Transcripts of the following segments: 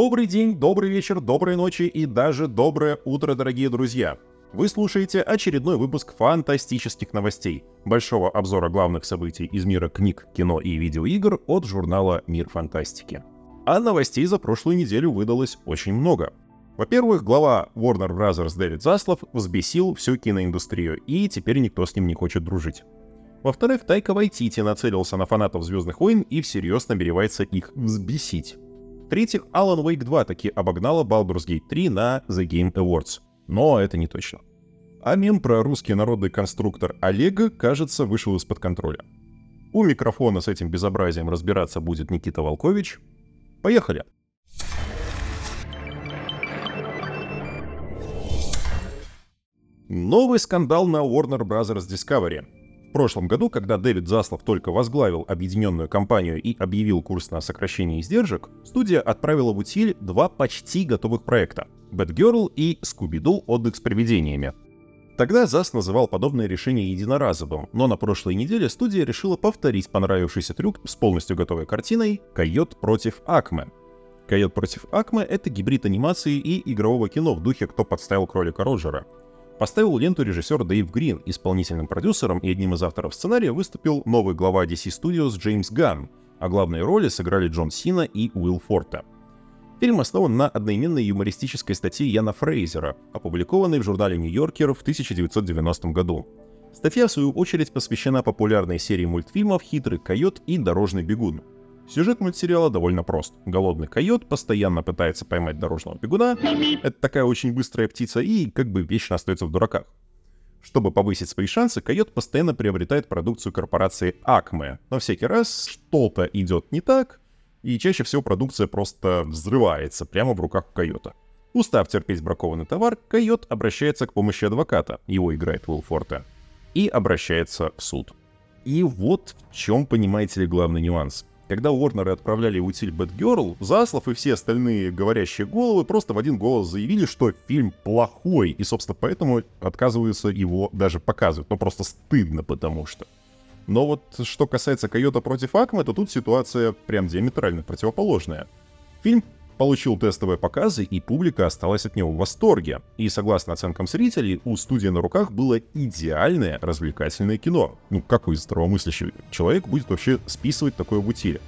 Добрый день, добрый вечер, доброй ночи и даже доброе утро, дорогие друзья! Вы слушаете очередной выпуск фантастических новостей, большого обзора главных событий из мира книг, кино и видеоигр от журнала «Мир фантастики». А новостей за прошлую неделю выдалось очень много. Во-первых, глава Warner Bros. Дэвид Заслов взбесил всю киноиндустрию, и теперь никто с ним не хочет дружить. Во-вторых, Тайка Вайтити нацелился на фанатов Звездных войн и всерьез намеревается их взбесить. В-третьих, Alan Wake 2 таки обогнала Baldur's Gate 3 на The Game Awards. Но это не точно. А мем про русский народный конструктор Олега, кажется, вышел из-под контроля. У микрофона с этим безобразием разбираться будет Никита Волкович. Поехали! Новый скандал на Warner Bros. Discovery. В прошлом году, когда Дэвид Заслов только возглавил объединенную компанию и объявил курс на сокращение издержек, студия отправила в утиль два почти готовых проекта — Batgirl и Scooby-Doo «Отдых с привидениями». Тогда ЗАС называл подобное решение единоразовым, но на прошлой неделе студия решила повторить понравившийся трюк с полностью готовой картиной «Койот против Акме». «Койот против Акме» — это гибрид анимации и игрового кино в духе «Кто подставил кролика Роджера», Поставил ленту режиссер Дэйв Грин, исполнительным продюсером и одним из авторов сценария выступил новый глава DC Studios Джеймс Ганн, а главные роли сыграли Джон Сина и Уилл Форта. Фильм основан на одноименной юмористической статье Яна Фрейзера, опубликованной в журнале «Нью-Йоркер» в 1990 году. Статья, в свою очередь, посвящена популярной серии мультфильмов «Хитрый койот» и «Дорожный бегун», Сюжет мультсериала довольно прост. Голодный койот постоянно пытается поймать дорожного бегуна. Это такая очень быстрая птица и как бы вечно остается в дураках. Чтобы повысить свои шансы, койот постоянно приобретает продукцию корпорации Acme. Но всякий раз что-то идет не так, и чаще всего продукция просто взрывается прямо в руках койота. Устав терпеть бракованный товар, койот обращается к помощи адвоката, его играет Уилл Форте, и обращается в суд. И вот в чем, понимаете ли, главный нюанс. Когда Уорнеры отправляли утиль Бэтгерл, Заслов и все остальные говорящие головы просто в один голос заявили, что фильм плохой, и, собственно, поэтому отказываются его даже показывать. Ну, просто стыдно, потому что. Но вот что касается Койота против Акмы, то тут ситуация прям диаметрально противоположная. Фильм получил тестовые показы, и публика осталась от него в восторге. И согласно оценкам зрителей, у студии на руках было идеальное развлекательное кино. Ну, какой здравомыслящий человек будет вообще списывать такое в утиле?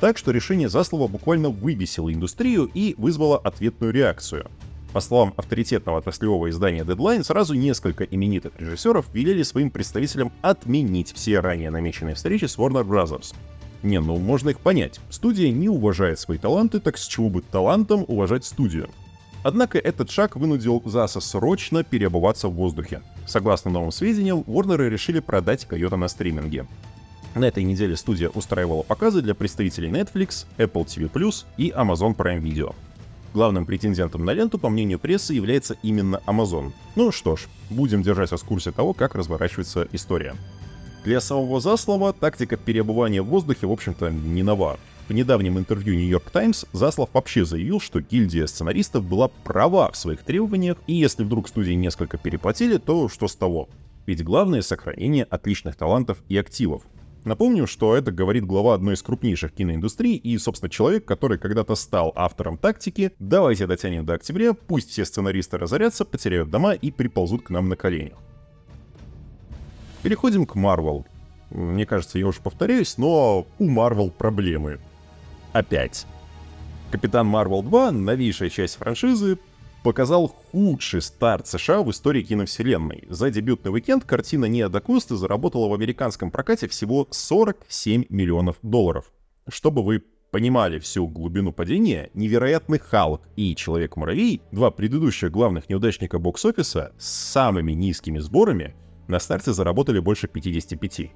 Так что решение Заслова буквально выбесило индустрию и вызвало ответную реакцию. По словам авторитетного отраслевого издания Deadline, сразу несколько именитых режиссеров велели своим представителям отменить все ранее намеченные встречи с Warner Bros. Не, ну можно их понять. Студия не уважает свои таланты, так с чего бы талантом уважать студию? Однако этот шаг вынудил ЗАСа срочно переобуваться в воздухе. Согласно новым сведениям, Warner решили продать Койота на стриминге. На этой неделе студия устраивала показы для представителей Netflix, Apple TV+, и Amazon Prime Video. Главным претендентом на ленту, по мнению прессы, является именно Amazon. Ну что ж, будем держать вас в курсе того, как разворачивается история. Для самого Заслова тактика переобувания в воздухе, в общем-то, не нова. В недавнем интервью New York Times Заслов вообще заявил, что гильдия сценаристов была права в своих требованиях, и если вдруг студии несколько переплатили, то что с того? Ведь главное — сохранение отличных талантов и активов. Напомню, что это говорит глава одной из крупнейших киноиндустрий и, собственно, человек, который когда-то стал автором тактики «давайте дотянем до октября, пусть все сценаристы разорятся, потеряют дома и приползут к нам на коленях». Переходим к Marvel. Мне кажется, я уже повторяюсь, но у Marvel проблемы. Опять. Капитан Марвел 2, новейшая часть франшизы, показал худший старт США в истории киновселенной. За дебютный уикенд картина Ниа Дакусты заработала в американском прокате всего 47 миллионов долларов. Чтобы вы понимали всю глубину падения, невероятный Халк и Человек-муравей, два предыдущих главных неудачника бокс-офиса с самыми низкими сборами, на старте заработали больше 55.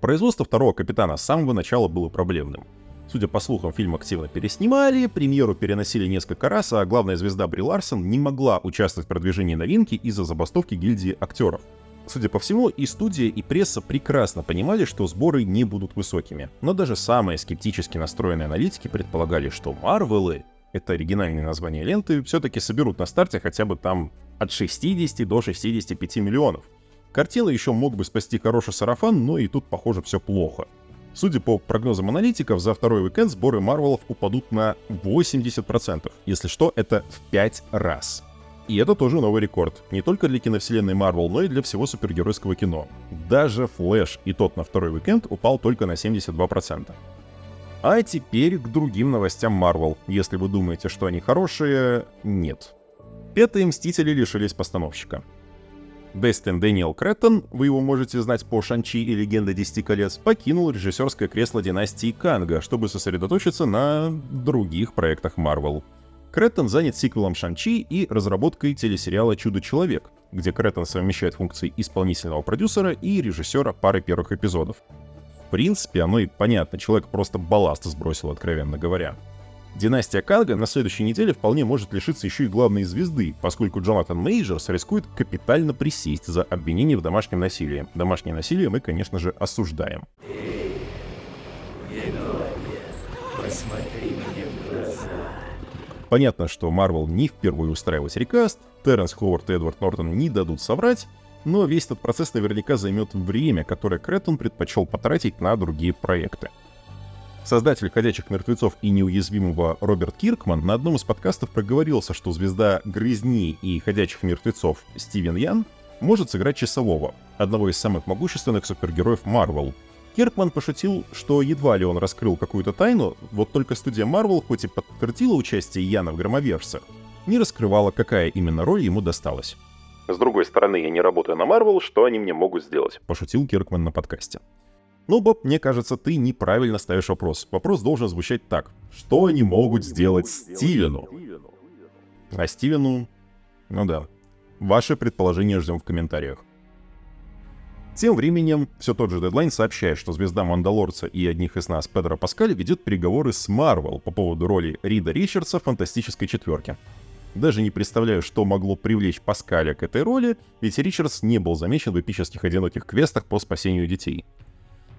Производство второго капитана с самого начала было проблемным. Судя по слухам, фильм активно переснимали, премьеру переносили несколько раз, а главная звезда Бри Ларсон не могла участвовать в продвижении новинки из-за забастовки гильдии актеров. Судя по всему, и студия, и пресса прекрасно понимали, что сборы не будут высокими. Но даже самые скептически настроенные аналитики предполагали, что Марвелы, это оригинальное название ленты, все-таки соберут на старте хотя бы там от 60 до 65 миллионов. Картина еще мог бы спасти хороший сарафан, но и тут, похоже, все плохо. Судя по прогнозам аналитиков, за второй уикенд сборы Марвелов упадут на 80%. Если что, это в 5 раз. И это тоже новый рекорд. Не только для киновселенной Марвел, но и для всего супергеройского кино. Даже Флэш и тот на второй уикенд упал только на 72%. А теперь к другим новостям Марвел. Если вы думаете, что они хорошие, нет. Пятые Мстители лишились постановщика. Дестин Дэниел Креттон, вы его можете знать по Шанчи и Легенда Десяти колец, покинул режиссерское кресло династии Канга, чтобы сосредоточиться на других проектах Марвел. Креттон занят сиквелом Шанчи и разработкой телесериала «Чудо-человек», где Креттон совмещает функции исполнительного продюсера и режиссера пары первых эпизодов. В принципе, оно и понятно, человек просто балласт сбросил, откровенно говоря. Династия Канга на следующей неделе вполне может лишиться еще и главной звезды, поскольку Джонатан Мейджерс рискует капитально присесть за обвинение в домашнем насилии. Домашнее насилие мы, конечно же, осуждаем. Понятно, что Марвел не впервые устраивать рекаст, Терренс Ховард и Эдвард Нортон не дадут соврать, но весь этот процесс наверняка займет время, которое Креттон предпочел потратить на другие проекты. Создатель «Ходячих мертвецов» и неуязвимого Роберт Киркман на одном из подкастов проговорился, что звезда «Грызни» и «Ходячих мертвецов» Стивен Ян может сыграть часового, одного из самых могущественных супергероев Марвел. Киркман пошутил, что едва ли он раскрыл какую-то тайну, вот только студия Marvel, хоть и подтвердила участие Яна в громоверсах, не раскрывала, какая именно роль ему досталась. «С другой стороны, я не работаю на Marvel, что они мне могут сделать?» – пошутил Киркман на подкасте. Ну, Боб, мне кажется, ты неправильно ставишь вопрос. Вопрос должен звучать так. Что они могут сделать Стивену? А Стивену... Ну да. Ваши предположения ждем в комментариях. Тем временем, все тот же Дедлайн сообщает, что звезда Мандалорца и одних из нас Педро Паскаль ведет переговоры с Марвел по поводу роли Рида Ричардса в «Фантастической четверке». Даже не представляю, что могло привлечь Паскаля к этой роли, ведь Ричардс не был замечен в эпических одиноких квестах по спасению детей.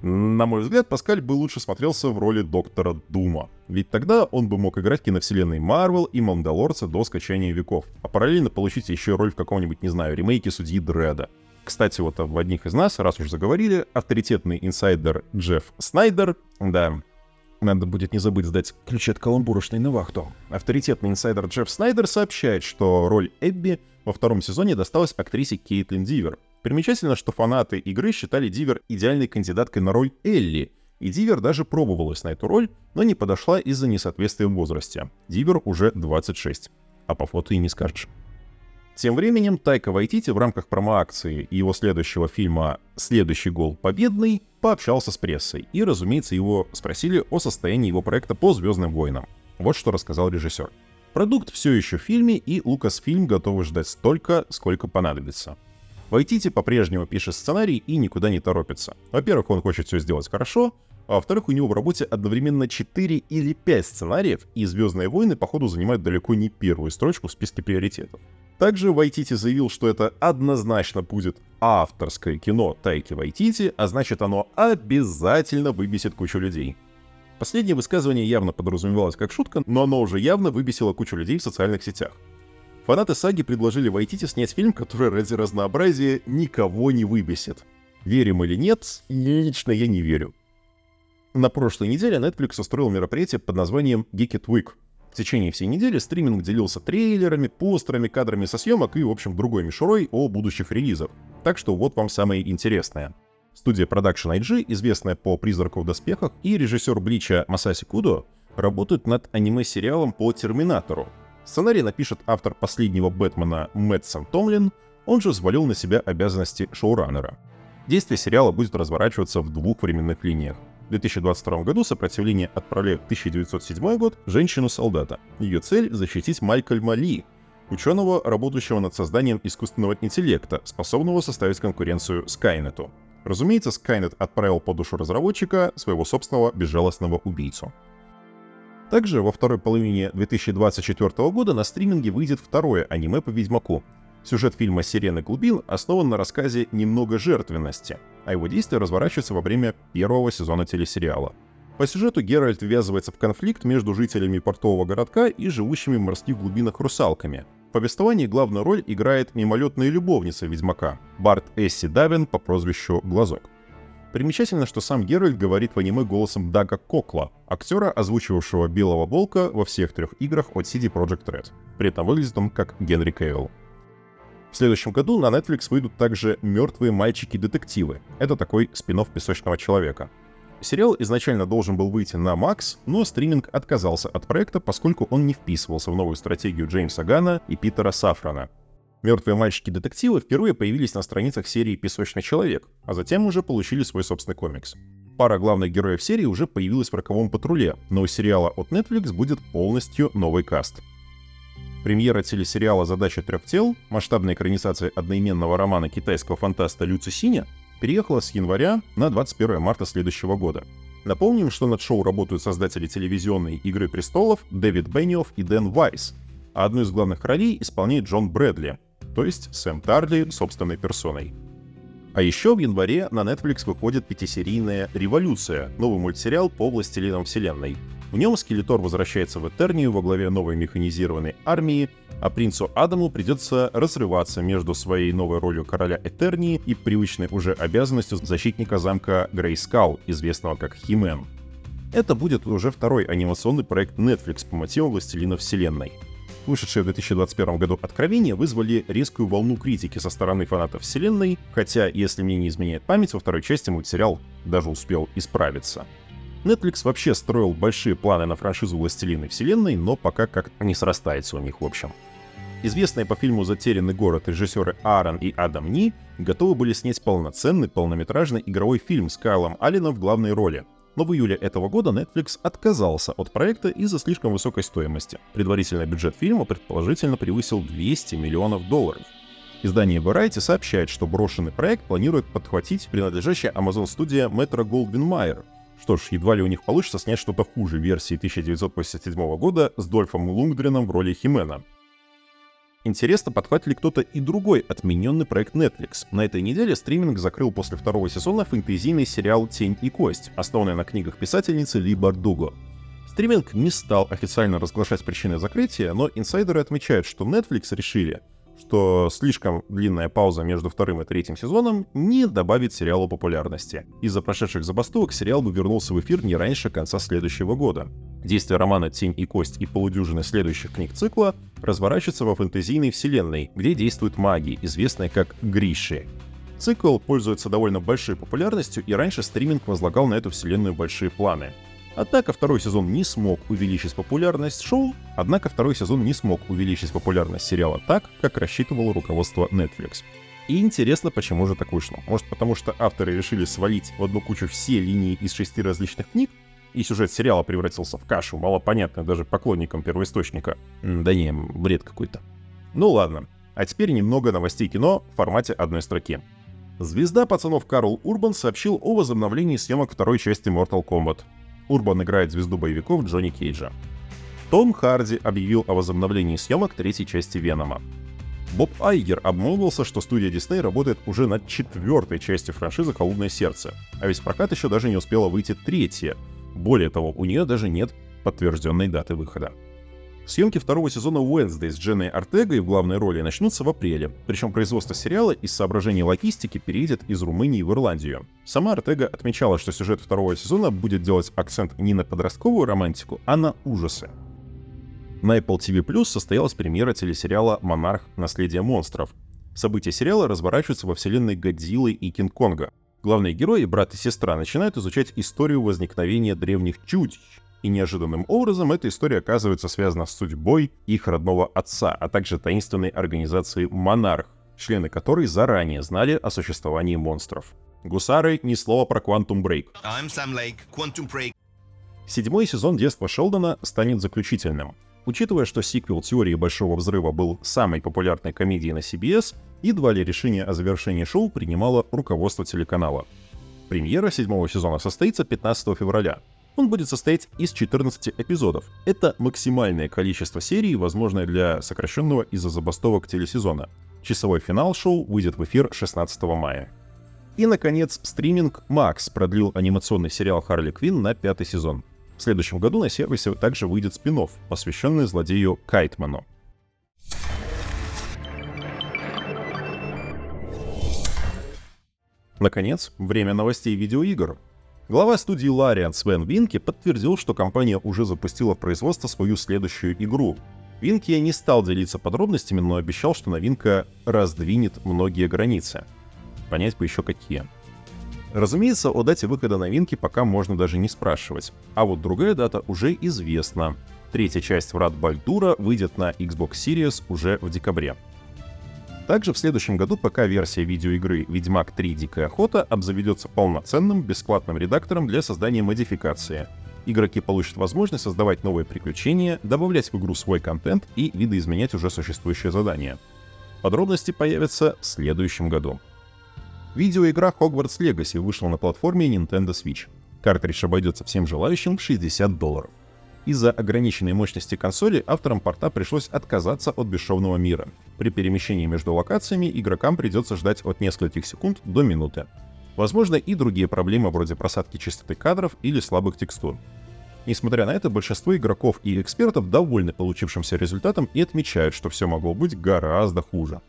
На мой взгляд, Паскаль бы лучше смотрелся в роли доктора Дума. Ведь тогда он бы мог играть киновселенной Марвел и Мандалорца до скачания веков, а параллельно получить еще роль в каком-нибудь, не знаю, ремейке Судьи Дреда. Кстати, вот в одних из нас, раз уж заговорили, авторитетный инсайдер Джефф Снайдер, да, надо будет не забыть сдать ключи от каламбурочной на вахту. Авторитетный инсайдер Джефф Снайдер сообщает, что роль Эбби во втором сезоне досталась актрисе Кейтлин Дивер, Примечательно, что фанаты игры считали Дивер идеальной кандидаткой на роль Элли, и Дивер даже пробовалась на эту роль, но не подошла из-за несоответствия в возрасте. Дивер уже 26, а по фото и не скажешь. Тем временем Тайка Вайтити в рамках промо-акции его следующего фильма «Следующий гол победный» пообщался с прессой, и, разумеется, его спросили о состоянии его проекта по «Звездным войнам». Вот что рассказал режиссер. Продукт все еще в фильме, и Лукасфильм готовы ждать столько, сколько понадобится. Вайтити по-прежнему пишет сценарий и никуда не торопится. Во-первых, он хочет все сделать хорошо, а во-вторых, у него в работе одновременно 4 или 5 сценариев, и «Звездные войны» походу занимают далеко не первую строчку в списке приоритетов. Также Вайтити заявил, что это однозначно будет авторское кино Тайки Вайтити, а значит оно обязательно выбесит кучу людей. Последнее высказывание явно подразумевалось как шутка, но оно уже явно выбесило кучу людей в социальных сетях. Фанаты саги предложили Вайтити снять фильм, который ради разнообразия никого не выбесит. Верим или нет, лично я не верю. На прошлой неделе Netflix устроил мероприятие под названием Geek It Week. В течение всей недели стриминг делился трейлерами, постерами, кадрами со съемок и, в общем, другой мишурой о будущих релизах. Так что вот вам самое интересное. Студия Production IG, известная по «Призраку в доспехах», и режиссер Блича Масаси Кудо работают над аниме-сериалом по «Терминатору», Сценарий напишет автор последнего Бэтмена Мэтсон Томлин, он же взвалил на себя обязанности шоураннера. Действие сериала будет разворачиваться в двух временных линиях. В 2022 году сопротивление отправляет в 1907 год женщину-солдата. Ее цель — защитить Малькольма Ли, ученого, работающего над созданием искусственного интеллекта, способного составить конкуренцию Скайнету. Разумеется, Скайнет отправил по душу разработчика своего собственного безжалостного убийцу. Также во второй половине 2024 года на стриминге выйдет второе аниме по Ведьмаку. Сюжет фильма «Сирены глубин» основан на рассказе «Немного жертвенности», а его действие разворачивается во время первого сезона телесериала. По сюжету Геральт ввязывается в конфликт между жителями портового городка и живущими в морских глубинах русалками. В повествовании главную роль играет мимолетная любовница Ведьмака, Барт Эсси Давин по прозвищу Глазок. Примечательно, что сам Геральт говорит в аниме голосом Дага Кокла, актера, озвучивавшего Белого Волка во всех трех играх от CD Projekt Red. При этом выглядит он как Генри Кейвилл. В следующем году на Netflix выйдут также «Мертвые мальчики-детективы». Это такой спин «Песочного человека». Сериал изначально должен был выйти на Max, но стриминг отказался от проекта, поскольку он не вписывался в новую стратегию Джеймса Гана и Питера Сафрана. Мертвые мальчики-детективы впервые появились на страницах серии «Песочный человек», а затем уже получили свой собственный комикс. Пара главных героев серии уже появилась в «Роковом патруле», но у сериала от Netflix будет полностью новый каст. Премьера телесериала «Задача трех тел», масштабная экранизация одноименного романа китайского фантаста Лю Цисиня, переехала с января на 21 марта следующего года. Напомним, что над шоу работают создатели телевизионной «Игры престолов» Дэвид Бенниофф и Дэн Вайс, а одну из главных ролей исполняет Джон Брэдли, то есть Сэм Тарли собственной персоной. А еще в январе на Netflix выходит пятисерийная «Революция», новый мультсериал по «Властелинам вселенной». В нем Скелетор возвращается в Этернию во главе новой механизированной армии, а принцу Адаму придется разрываться между своей новой ролью короля Этернии и привычной уже обязанностью защитника замка Грейскал, известного как Химен. Это будет уже второй анимационный проект Netflix по мотивам «Властелина вселенной» вышедшие в 2021 году «Откровения» вызвали резкую волну критики со стороны фанатов вселенной, хотя, если мне не изменяет память, во второй части мультсериал даже успел исправиться. Netflix вообще строил большие планы на франшизу «Властелины вселенной», но пока как-то не срастается у них в общем. Известные по фильму «Затерянный город» режиссеры Аарон и Адам Ни готовы были снять полноценный полнометражный игровой фильм с Кайлом Алленом в главной роли, но в июле этого года Netflix отказался от проекта из-за слишком высокой стоимости. Предварительный бюджет фильма предположительно превысил 200 миллионов долларов. Издание Variety сообщает, что брошенный проект планирует подхватить принадлежащая Amazon студия Metro Goldwyn Mayer. Что ж, едва ли у них получится снять что-то хуже версии 1987 года с Дольфом Лунгдреном в роли Химена. Интересно, подхватит ли кто-то и другой отмененный проект Netflix. На этой неделе стриминг закрыл после второго сезона фэнтезийный сериал «Тень и кость», основанный на книгах писательницы Ли Бардуго. Стриминг не стал официально разглашать причины закрытия, но инсайдеры отмечают, что Netflix решили, что слишком длинная пауза между вторым и третьим сезоном не добавит сериалу популярности. Из-за прошедших забастовок сериал бы вернулся в эфир не раньше конца следующего года. Действие романа «Тень и кость» и полудюжины следующих книг цикла разворачиваются во фэнтезийной вселенной, где действуют маги, известные как Гриши. Цикл пользуется довольно большой популярностью, и раньше стриминг возлагал на эту вселенную большие планы. Однако второй сезон не смог увеличить популярность шоу, однако второй сезон не смог увеличить популярность сериала так, как рассчитывало руководство Netflix. И интересно, почему же так вышло. Может потому что авторы решили свалить в одну кучу все линии из шести различных книг, и сюжет сериала превратился в кашу, малопонятную даже поклонникам первоисточника. Да не, бред какой-то. Ну ладно, а теперь немного новостей кино в формате одной строки. Звезда пацанов Карл Урбан сообщил о возобновлении съемок второй части Mortal Kombat. Урбан играет звезду боевиков Джонни Кейджа. Том Харди объявил о возобновлении съемок третьей части Венома. Боб Айгер обмолвился, что студия Дисней работает уже над четвертой частью франшизы «Холодное сердце», а ведь в прокат еще даже не успела выйти третья, более того, у нее даже нет подтвержденной даты выхода. Съемки второго сезона Wednesday с Дженной Артегой в главной роли начнутся в апреле, причем производство сериала из соображений логистики переедет из Румынии в Ирландию. Сама Артега отмечала, что сюжет второго сезона будет делать акцент не на подростковую романтику, а на ужасы. На Apple TV Plus состоялась премьера телесериала «Монарх. Наследие монстров». События сериала разворачиваются во вселенной Годзиллы и Кинг-Конга, Главные герои, брат и сестра, начинают изучать историю возникновения древних чудищ, и неожиданным образом эта история оказывается связана с судьбой их родного отца, а также таинственной организацией «Монарх», члены которой заранее знали о существовании монстров. Гусары — ни слова про Quantum Break. Lake, Quantum Break. Седьмой сезон детства Шелдона станет заключительным. Учитывая, что сиквел «Теории Большого Взрыва» был самой популярной комедией на CBS, едва ли решение о завершении шоу принимало руководство телеканала. Премьера седьмого сезона состоится 15 февраля. Он будет состоять из 14 эпизодов. Это максимальное количество серий, возможное для сокращенного из-за забастовок телесезона. Часовой финал шоу выйдет в эфир 16 мая. И, наконец, стриминг Max продлил анимационный сериал Харли Квин на пятый сезон. В следующем году на сервисе также выйдет спин посвященный злодею Кайтману. Наконец, время новостей видеоигр. Глава студии Larian Свен Винки подтвердил, что компания уже запустила в производство свою следующую игру. Винки не стал делиться подробностями, но обещал, что новинка раздвинет многие границы. Понять бы еще какие. Разумеется, о дате выхода новинки пока можно даже не спрашивать. А вот другая дата уже известна. Третья часть Врат Бальдура выйдет на Xbox Series уже в декабре. Также в следующем году ПК-версия видеоигры «Ведьмак 3. Дикая охота» обзаведется полноценным бесплатным редактором для создания модификации. Игроки получат возможность создавать новые приключения, добавлять в игру свой контент и видоизменять уже существующие задания. Подробности появятся в следующем году. Видеоигра Hogwarts Legacy вышла на платформе Nintendo Switch. Картридж обойдется всем желающим в 60 долларов. Из-за ограниченной мощности консоли авторам порта пришлось отказаться от бесшовного мира. При перемещении между локациями игрокам придется ждать от нескольких секунд до минуты. Возможно и другие проблемы вроде просадки частоты кадров или слабых текстур. Несмотря на это, большинство игроков и экспертов довольны получившимся результатом и отмечают, что все могло быть гораздо хуже.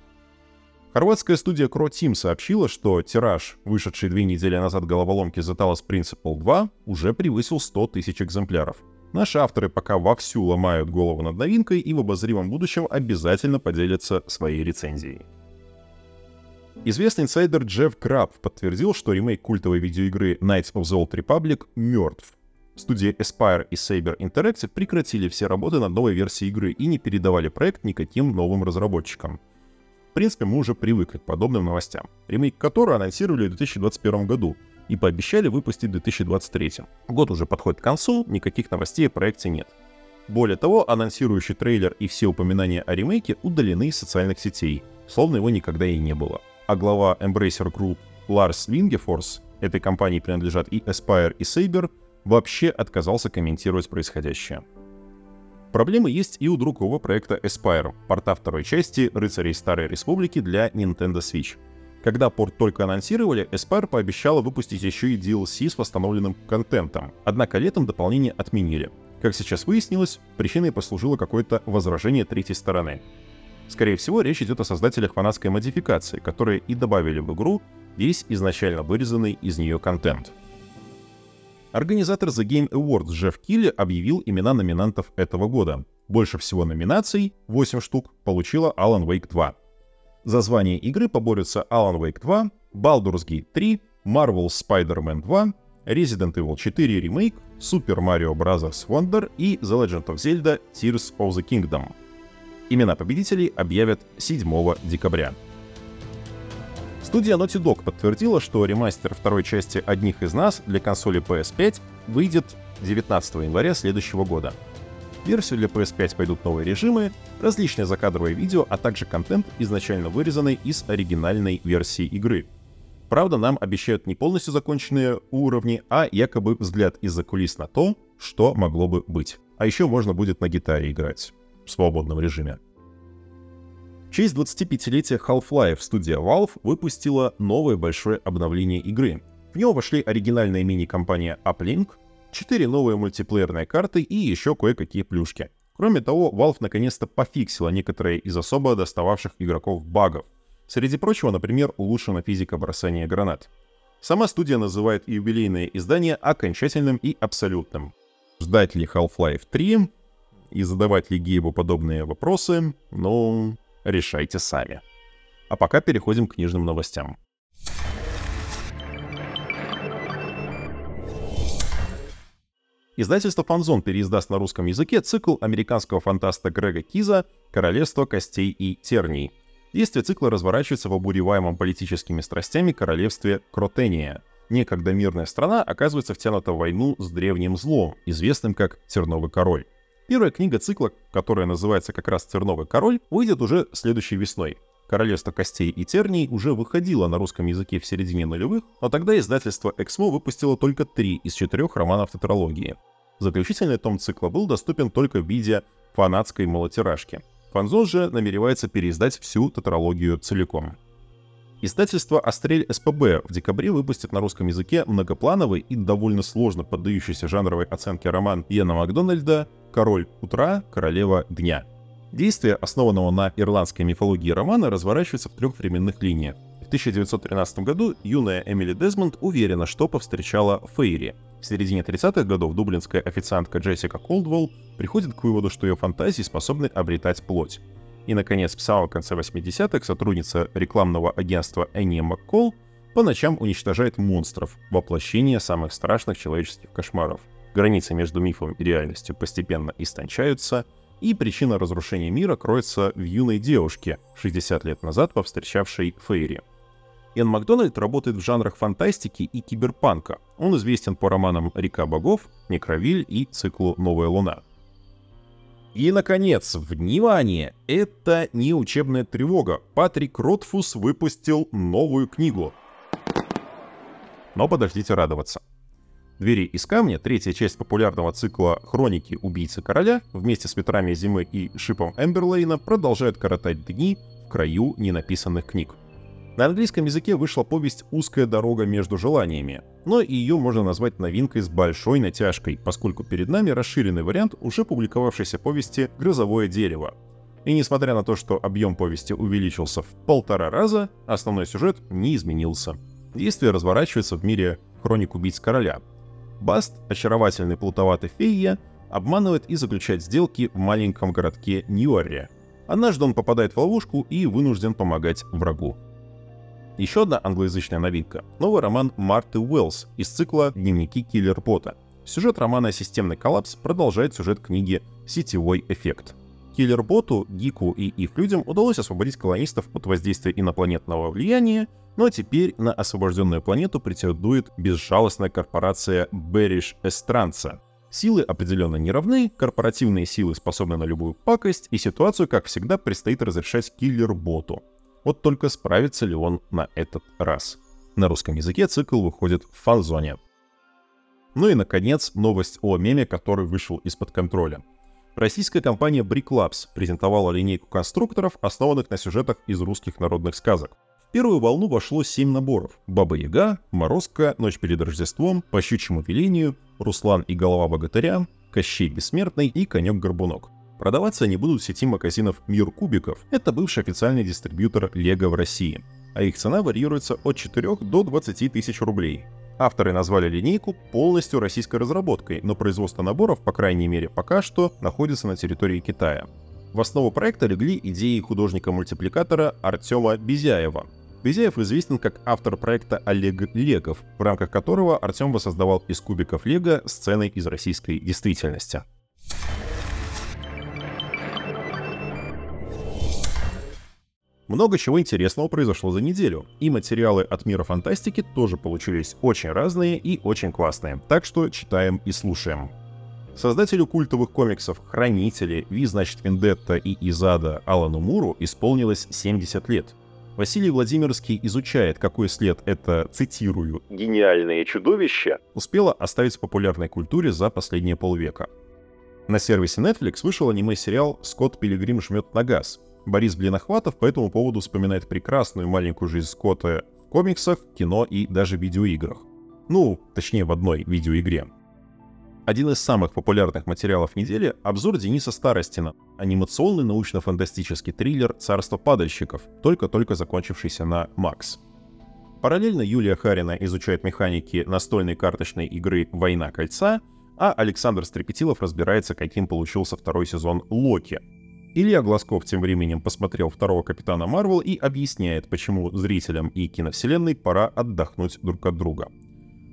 Хорватская студия Crow Team сообщила, что тираж, вышедший две недели назад головоломки The Talos Principle 2, уже превысил 100 тысяч экземпляров — Наши авторы пока вовсю ломают голову над новинкой и в обозримом будущем обязательно поделятся своей рецензией. Известный инсайдер Джефф Краб подтвердил, что ремейк культовой видеоигры Knights of the Old Republic мертв. Студии Aspire и Saber Interactive прекратили все работы над новой версией игры и не передавали проект никаким новым разработчикам. В принципе, мы уже привыкли к подобным новостям, ремейк которой анонсировали в 2021 году, и пообещали выпустить в 2023. Год уже подходит к концу, никаких новостей о проекте нет. Более того, анонсирующий трейлер и все упоминания о ремейке удалены из социальных сетей, словно его никогда и не было. А глава Embracer Group Ларс Вингефорс, этой компании принадлежат и Aspire, и Saber, вообще отказался комментировать происходящее. Проблемы есть и у другого проекта Aspire, порта второй части «Рыцарей Старой Республики» для Nintendo Switch — когда порт только анонсировали, Aspire пообещала выпустить еще и DLC с восстановленным контентом, однако летом дополнение отменили. Как сейчас выяснилось, причиной послужило какое-то возражение третьей стороны. Скорее всего, речь идет о создателях фанатской модификации, которые и добавили в игру весь изначально вырезанный из нее контент. Организатор The Game Awards Джефф Килли объявил имена номинантов этого года. Больше всего номинаций, 8 штук, получила Alan Wake 2. За звание игры поборются Alan Wake 2, Baldur's Gate 3, Marvel Spider-Man 2, Resident Evil 4 Remake, Super Mario Bros. Wonder и The Legend of Zelda Tears of the Kingdom. Имена победителей объявят 7 декабря. Студия Naughty Dog подтвердила, что ремастер второй части «Одних из нас» для консоли PS5 выйдет 19 января следующего года — версию для PS5 пойдут новые режимы, различные закадровые видео, а также контент, изначально вырезанный из оригинальной версии игры. Правда, нам обещают не полностью законченные уровни, а якобы взгляд из-за кулис на то, что могло бы быть. А еще можно будет на гитаре играть в свободном режиме. В честь 25-летия Half-Life студия Valve выпустила новое большое обновление игры. В него вошли оригинальная мини-компания Uplink, 4 новые мультиплеерные карты и еще кое-какие плюшки. Кроме того, Valve наконец-то пофиксила некоторые из особо достававших игроков багов. Среди прочего, например, улучшена физика бросания гранат. Сама студия называет юбилейное издание окончательным и абсолютным. Ждать ли Half-Life 3 и задавать ли Гейбу подобные вопросы, ну, решайте сами. А пока переходим к книжным новостям. Издательство «Фанзон» переиздаст на русском языке цикл американского фантаста Грега Киза «Королевство костей и терний». Действие цикла разворачивается в обуреваемом политическими страстями королевстве Кротения. Некогда мирная страна оказывается втянута в войну с древним злом, известным как Терновый король. Первая книга цикла, которая называется как раз «Терновый король», выйдет уже следующей весной. «Королевство костей и терний» уже выходило на русском языке в середине нулевых, но тогда издательство «Эксмо» выпустило только три из четырех романов тетралогии. Заключительный том цикла был доступен только в виде фанатской малотиражки. Фанзон же намеревается переиздать всю тетралогию целиком. Издательство «Астрель СПБ» в декабре выпустит на русском языке многоплановый и довольно сложно поддающийся жанровой оценке роман Иена Макдональда «Король утра, королева дня». Действие, основанного на ирландской мифологии романа, разворачивается в трех временных линиях. В 1913 году юная Эмили Дезмонд уверена, что повстречала Фейри. В середине 30-х годов дублинская официантка Джессика Колдвелл приходит к выводу, что ее фантазии способны обретать плоть. И, наконец, в самом конце 80-х сотрудница рекламного агентства Энни Маккол по ночам уничтожает монстров, воплощение самых страшных человеческих кошмаров. Границы между мифом и реальностью постепенно истончаются, и причина разрушения мира кроется в юной девушке, 60 лет назад повстречавшей Фейри. Иэн Макдональд работает в жанрах фантастики и киберпанка. Он известен по романам «Река богов», «Некровиль» и циклу «Новая луна». И, наконец, внимание! Это не учебная тревога. Патрик Ротфус выпустил новую книгу. Но подождите радоваться. «Двери из камня», третья часть популярного цикла «Хроники убийцы короля», вместе с «Ветрами зимы» и «Шипом Эмберлейна» продолжают коротать дни в краю ненаписанных книг. На английском языке вышла повесть «Узкая дорога между желаниями», но ее можно назвать новинкой с большой натяжкой, поскольку перед нами расширенный вариант уже публиковавшейся повести «Грозовое дерево». И несмотря на то, что объем повести увеличился в полтора раза, основной сюжет не изменился. Действие разворачивается в мире хроник убийц короля. Баст, очаровательный плутоватый фея, обманывает и заключает сделки в маленьком городке Ньюарре. Однажды он попадает в ловушку и вынужден помогать врагу. Еще одна англоязычная новинка — новый роман Марты Уэллс из цикла «Дневники киллер-бота». Сюжет романа «Системный коллапс» продолжает сюжет книги «Сетевой эффект». Киллер-боту, Гику и их людям удалось освободить колонистов от воздействия инопланетного влияния, но теперь на освобожденную планету претендует безжалостная корпорация Бериш Эстранца. Силы определенно не равны, корпоративные силы способны на любую пакость, и ситуацию, как всегда, предстоит разрешать киллер-боту. Вот только справится ли он на этот раз. На русском языке цикл выходит в фан-зоне. Ну и, наконец, новость о меме, который вышел из-под контроля. Российская компания Brick Labs презентовала линейку конструкторов, основанных на сюжетах из русских народных сказок. В первую волну вошло 7 наборов. Баба Яга, Морозка, Ночь перед Рождеством, По щучьему велению, Руслан и Голова Богатыря, Кощей Бессмертный и Конек-Горбунок. Продаваться они будут в сети магазинов «Мир кубиков». Это бывший официальный дистрибьютор Лего в России. А их цена варьируется от 4 до 20 тысяч рублей. Авторы назвали линейку полностью российской разработкой, но производство наборов, по крайней мере пока что, находится на территории Китая. В основу проекта легли идеи художника-мультипликатора Артема Безяева. Безяев известен как автор проекта Олег Легов, в рамках которого Артем воссоздавал из кубиков Лего сцены из российской действительности. Много чего интересного произошло за неделю, и материалы от мира фантастики тоже получились очень разные и очень классные, так что читаем и слушаем. Создателю культовых комиксов «Хранители», «Ви, значит, Вендетта» и «Изада» Алану Муру исполнилось 70 лет. Василий Владимирский изучает, какой след это, цитирую, «гениальное чудовище» успело оставить в популярной культуре за последние полвека. На сервисе Netflix вышел аниме-сериал «Скотт Пилигрим жмет на газ», Борис Блинохватов по этому поводу вспоминает прекрасную маленькую жизнь Скотта в комиксах, кино и даже видеоиграх. Ну, точнее в одной видеоигре. Один из самых популярных материалов недели — обзор Дениса Старостина, анимационный научно-фантастический триллер «Царство падальщиков», только-только закончившийся на Макс. Параллельно Юлия Харина изучает механики настольной карточной игры «Война кольца», а Александр Стрепетилов разбирается, каким получился второй сезон «Локи», Илья Глазков тем временем посмотрел второго Капитана Марвел и объясняет, почему зрителям и киновселенной пора отдохнуть друг от друга.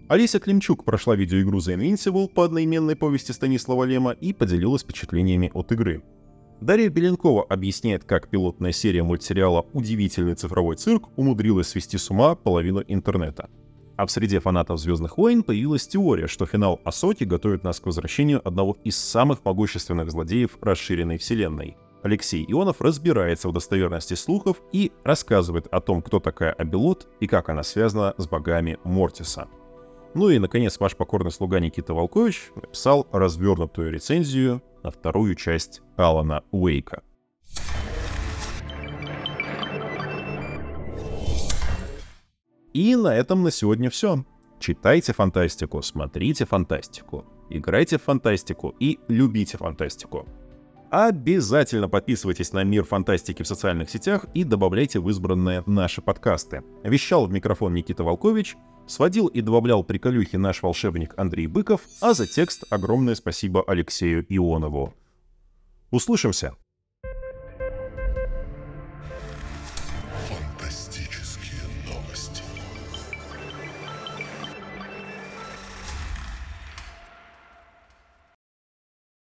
Алиса Климчук прошла видеоигру The Invincible по одноименной повести Станислава Лема и поделилась впечатлениями от игры. Дарья Беленкова объясняет, как пилотная серия мультсериала «Удивительный цифровой цирк» умудрилась свести с ума половину интернета. А в среде фанатов «Звездных войн» появилась теория, что финал Асоки готовит нас к возвращению одного из самых могущественных злодеев расширенной вселенной — Алексей Ионов разбирается в достоверности слухов и рассказывает о том, кто такая Абелот и как она связана с богами Мортиса. Ну и, наконец, ваш покорный слуга Никита Волкович написал развернутую рецензию на вторую часть Алана Уэйка. И на этом на сегодня все. Читайте фантастику, смотрите фантастику, играйте в фантастику и любите фантастику. Обязательно подписывайтесь на Мир Фантастики в социальных сетях и добавляйте в избранные наши подкасты. Вещал в микрофон Никита Волкович, сводил и добавлял приколюхи наш волшебник Андрей Быков, а за текст огромное спасибо Алексею Ионову. Услышимся!